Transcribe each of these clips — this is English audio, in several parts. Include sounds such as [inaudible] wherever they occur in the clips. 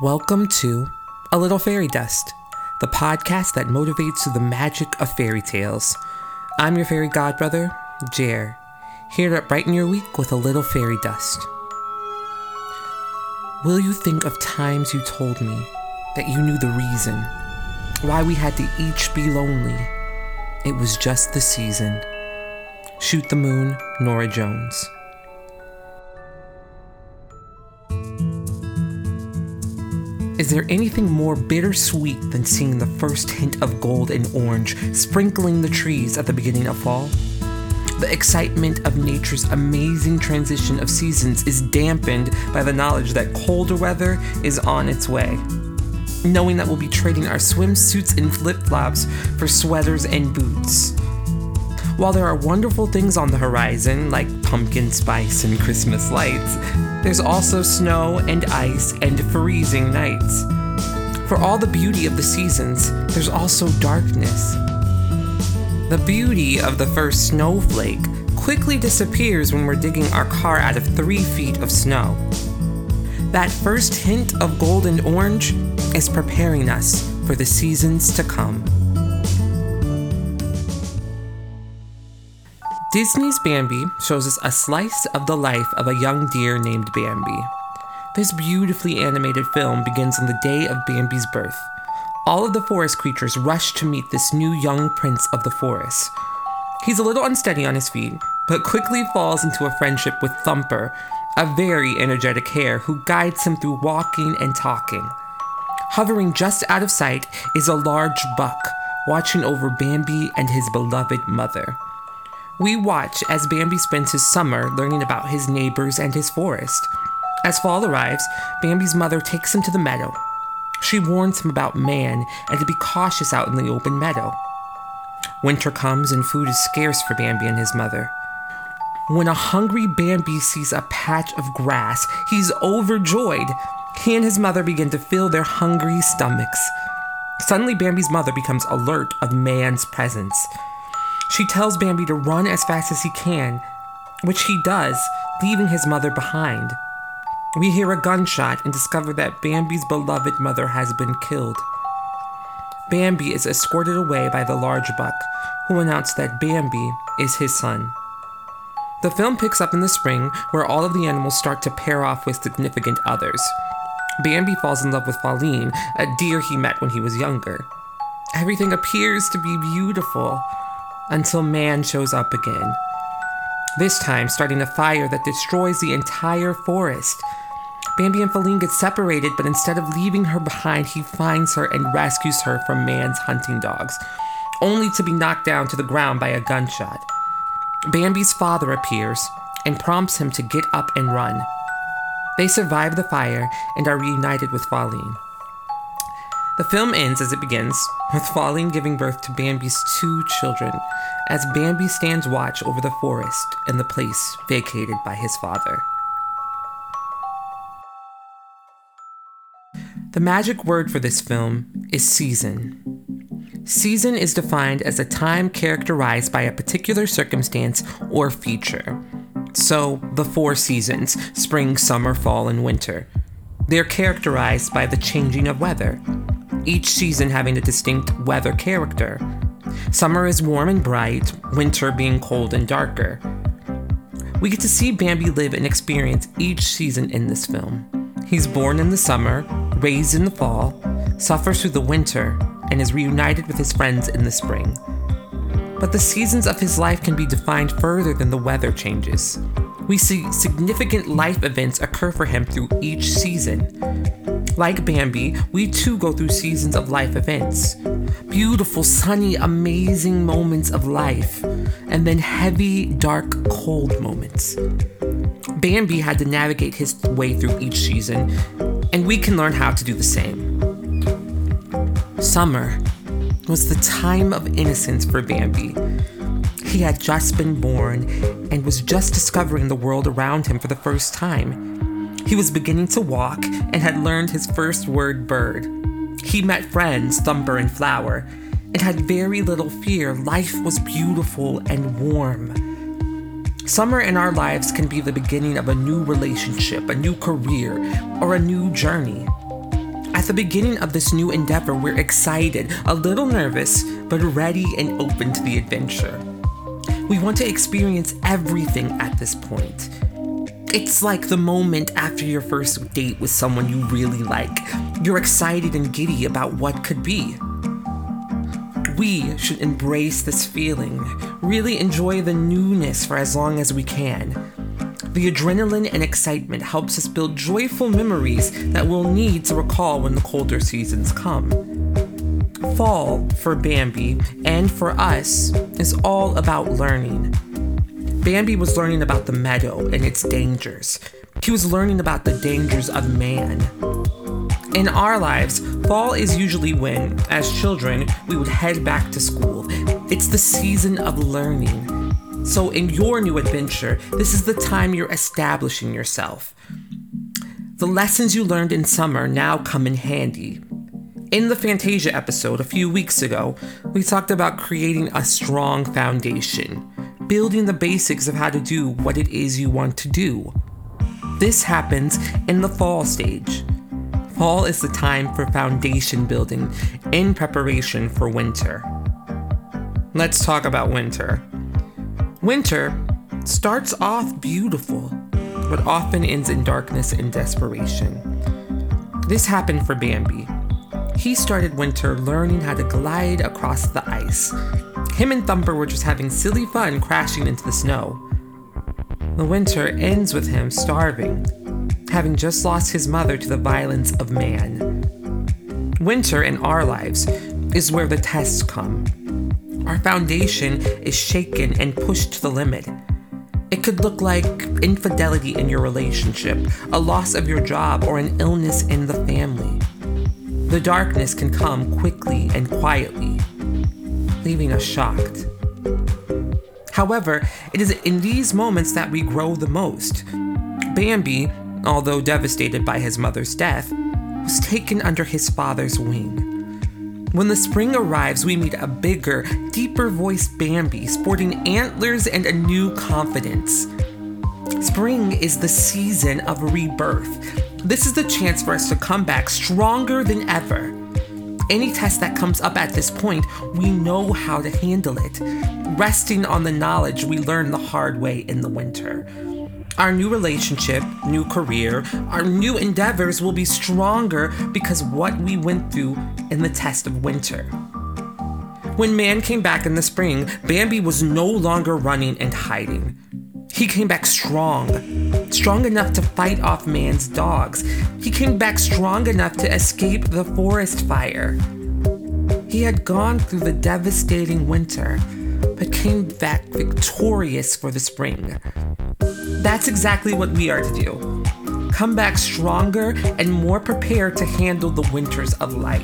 Welcome to A Little Fairy Dust, the podcast that motivates through the magic of fairy tales. I'm your fairy godbrother, Jer, here to brighten your week with a little fairy dust. Will you think of times you told me that you knew the reason why we had to each be lonely? It was just the season. Shoot the Moon, Norah Jones. Is there anything more bittersweet than seeing the first hint of gold and orange sprinkling the trees at the beginning of fall? The excitement of nature's amazing transition of seasons is dampened by the knowledge that colder weather is on its way. Knowing that we'll be trading our swimsuits and flip flops for sweaters and boots. While there are wonderful things on the horizon, like pumpkin spice and Christmas lights, there's also snow and ice and freezing nights. For all the beauty of the seasons, there's also darkness. The beauty of the first snowflake quickly disappears when we're digging our car out of three feet of snow. That first hint of gold and orange is preparing us for the seasons to come. Disney's Bambi shows us a slice of the life of a young deer named Bambi. This beautifully animated film begins on the day of Bambi's birth. All of the forest creatures rush to meet this new young prince of the forest. He's a little unsteady on his feet, but quickly falls into a friendship with Thumper, a very energetic hare who guides him through walking and talking. Hovering just out of sight is a large buck, watching over Bambi and his beloved mother. We watch as Bambi spends his summer learning about his neighbors and his forest. As fall arrives, Bambi's mother takes him to the meadow. She warns him about man and to be cautious out in the open meadow. Winter comes and food is scarce for Bambi and his mother. When a hungry Bambi sees a patch of grass, he's overjoyed. He and his mother begin to fill their hungry stomachs. Suddenly, Bambi's mother becomes alert of man's presence. She tells Bambi to run as fast as he can, which he does, leaving his mother behind. We hear a gunshot and discover that Bambi's beloved mother has been killed. Bambi is escorted away by the large buck, who announce that Bambi is his son. The film picks up in the spring, where all of the animals start to pair off with significant others. Bambi falls in love with Faline, a deer he met when he was younger. Everything appears to be beautiful until man shows up again. This time, starting a fire that destroys the entire forest. Bambi and Faline get separated, but instead of leaving her behind, he finds her and rescues her from man's hunting dogs, only to be knocked down to the ground by a gunshot. Bambi's father appears and prompts him to get up and run. They survive the fire and are reunited with Faline. The film ends as it begins, with Faline giving birth to Bambi's two children, as Bambi stands watch over the forest and the place vacated by his father. The magic word for this film is season. Season is defined as a time characterized by a particular circumstance or feature. So, the four seasons spring, summer, fall, and winter. They're characterized by the changing of weather, each season having a distinct weather character. Summer is warm and bright, winter being cold and darker. We get to see Bambi live and experience each season in this film. He's born in the summer, raised in the fall, suffers through the winter, and is reunited with his friends in the spring. But the seasons of his life can be defined further than the weather changes. We see significant life events occur for him through each season. Like Bambi, we too go through seasons of life events. Beautiful, sunny, amazing moments of life, and then heavy, dark, cold moments. Bambi had to navigate his way through each season, and we can learn how to do the same. Summer was the time of innocence for Bambi. He had just been born and was just discovering the world around him for the first time. He was beginning to walk and had learned his first word bird. He met friends, Thumper and Flower, and had very little fear. Life was beautiful and warm. Summer in our lives can be the beginning of a new relationship, a new career, or a new journey. At the beginning of this new endeavor, we're excited, a little nervous, but ready and open to the adventure. We want to experience everything at this point. It's like the moment after your first date with someone you really like. You're excited and giddy about what could be. We should embrace this feeling, really enjoy the newness for as long as we can. The adrenaline and excitement helps us build joyful memories that we'll need to recall when the colder seasons come. Fall for Bambi and for us is all about learning. Bambi was learning about the meadow and its dangers. He was learning about the dangers of man. In our lives, fall is usually when, as children, we would head back to school. It's the season of learning. So, in your new adventure, this is the time you're establishing yourself. The lessons you learned in summer now come in handy. In the Fantasia episode a few weeks ago, we talked about creating a strong foundation building the basics of how to do what it is you want to do. This happens in the fall stage. Fall is the time for foundation building in preparation for winter. Let's talk about winter. Winter starts off beautiful, but often ends in darkness and desperation. This happened for Bambi. He started winter learning how to glide across the ice him and Thumper were just having silly fun crashing into the snow. The winter ends with him starving, having just lost his mother to the violence of man. Winter in our lives is where the tests come. Our foundation is shaken and pushed to the limit. It could look like infidelity in your relationship, a loss of your job, or an illness in the family. The darkness can come quickly and quietly, leaving us shocked. However, it is in these moments that we grow the most. Bambi, although devastated by his mother's death, was taken under his father's wing. When the spring arrives, we meet a bigger, deeper voiced Bambi sporting antlers and a new confidence. Spring is the season of rebirth. This is the chance for us to come back stronger than ever. Any test that comes up at this point, we know how to handle it, resting on the knowledge we learned the hard way in the winter. Our new relationship, new career, our new endeavors will be stronger because what we went through in the test of winter. When man came back in the spring, Bambi was no longer running and hiding. He came back strong, strong enough to fight off man's dogs. He came back strong enough to escape the forest fire. He had gone through the devastating winter, but came back victorious for the spring. That's exactly what we are to do come back stronger and more prepared to handle the winters of life.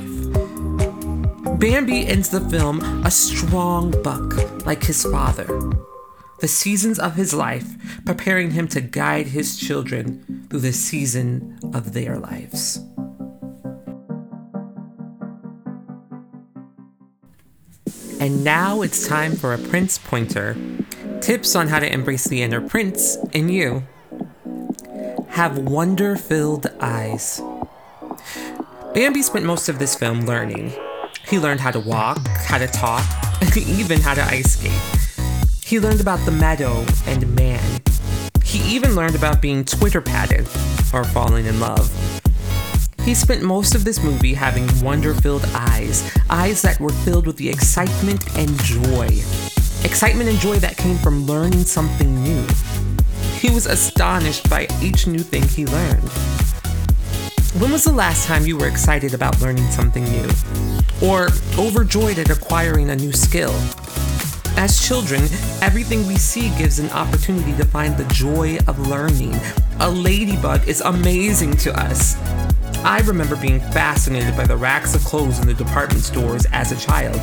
Bambi ends the film a strong buck like his father the seasons of his life, preparing him to guide his children through the season of their lives. And now it's time for a Prince Pointer tips on how to embrace the inner prince in you. Have wonder filled eyes. Bambi spent most of this film learning. He learned how to walk, how to talk, [laughs] and even how to ice skate. He learned about the meadow and man. He even learned about being twitterpated or falling in love. He spent most of this movie having wonder filled eyes, eyes that were filled with the excitement and joy. Excitement and joy that came from learning something new. He was astonished by each new thing he learned. When was the last time you were excited about learning something new? Or overjoyed at acquiring a new skill? As children, everything we see gives an opportunity to find the joy of learning. A ladybug is amazing to us. I remember being fascinated by the racks of clothes in the department stores as a child,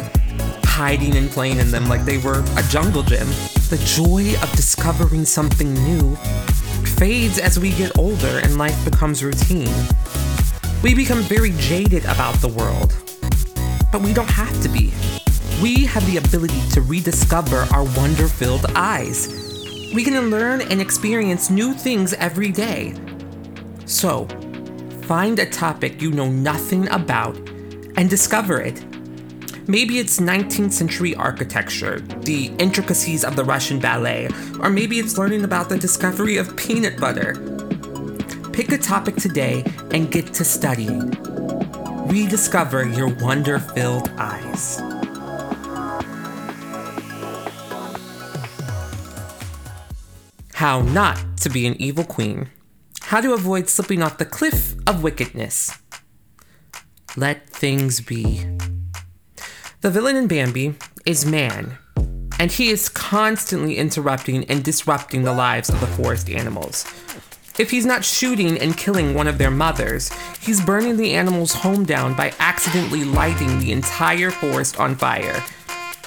hiding and playing in them like they were a jungle gym. The joy of discovering something new fades as we get older and life becomes routine. We become very jaded about the world, but we don't have to be we have the ability to rediscover our wonder filled eyes. We can learn and experience new things every day. So, find a topic you know nothing about and discover it. Maybe it's 19th century architecture, the intricacies of the Russian ballet, or maybe it's learning about the discovery of peanut butter. Pick a topic today and get to studying. Rediscover your wonder filled eyes. How not to be an evil queen. How to avoid slipping off the cliff of wickedness. Let things be. The villain in Bambi is man, and he is constantly interrupting and disrupting the lives of the forest animals. If he's not shooting and killing one of their mothers, he's burning the animal's home down by accidentally lighting the entire forest on fire.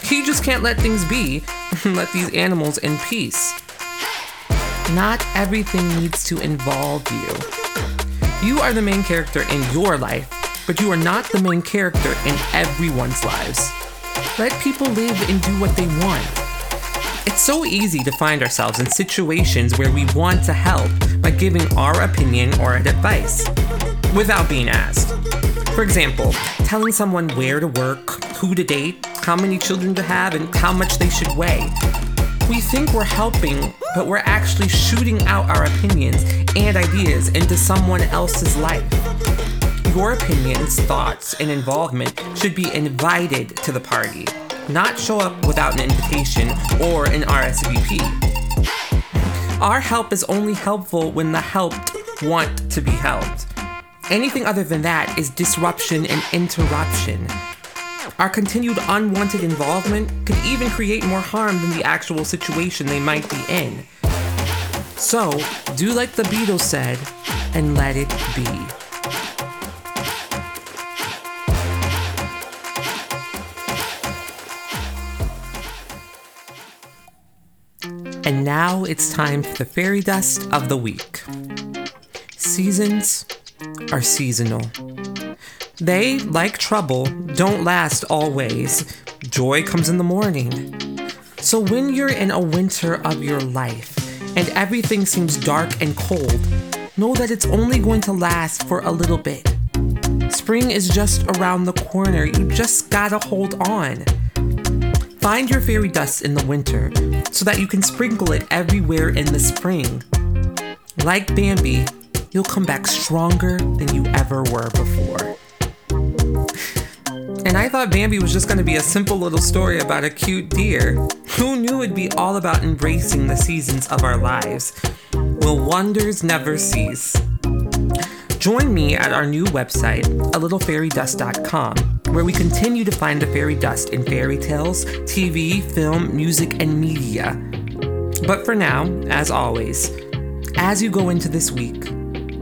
He just can't let things be [laughs] and let these animals in peace. Not everything needs to involve you. You are the main character in your life, but you are not the main character in everyone's lives. Let people live and do what they want. It's so easy to find ourselves in situations where we want to help by giving our opinion or advice without being asked. For example, telling someone where to work, who to date, how many children to have, and how much they should weigh. We think we're helping, but we're actually shooting out our opinions and ideas into someone else's life. Your opinions, thoughts, and involvement should be invited to the party, not show up without an invitation or an RSVP. Our help is only helpful when the helped want to be helped. Anything other than that is disruption and interruption. Our continued unwanted involvement could even create more harm than the actual situation they might be in. So, do like the Beatles said and let it be. And now it's time for the fairy dust of the week. Seasons are seasonal. They, like trouble, don't last always. Joy comes in the morning. So when you're in a winter of your life and everything seems dark and cold, know that it's only going to last for a little bit. Spring is just around the corner. You just gotta hold on. Find your fairy dust in the winter so that you can sprinkle it everywhere in the spring. Like Bambi, you'll come back stronger than you ever were before. And I thought Bambi was just going to be a simple little story about a cute deer. Who knew it'd be all about embracing the seasons of our lives? Will wonders never cease? Join me at our new website, a alittlefairydust.com, where we continue to find the fairy dust in fairy tales, TV, film, music, and media. But for now, as always, as you go into this week,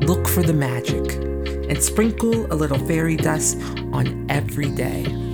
look for the magic and sprinkle a little fairy dust on every day.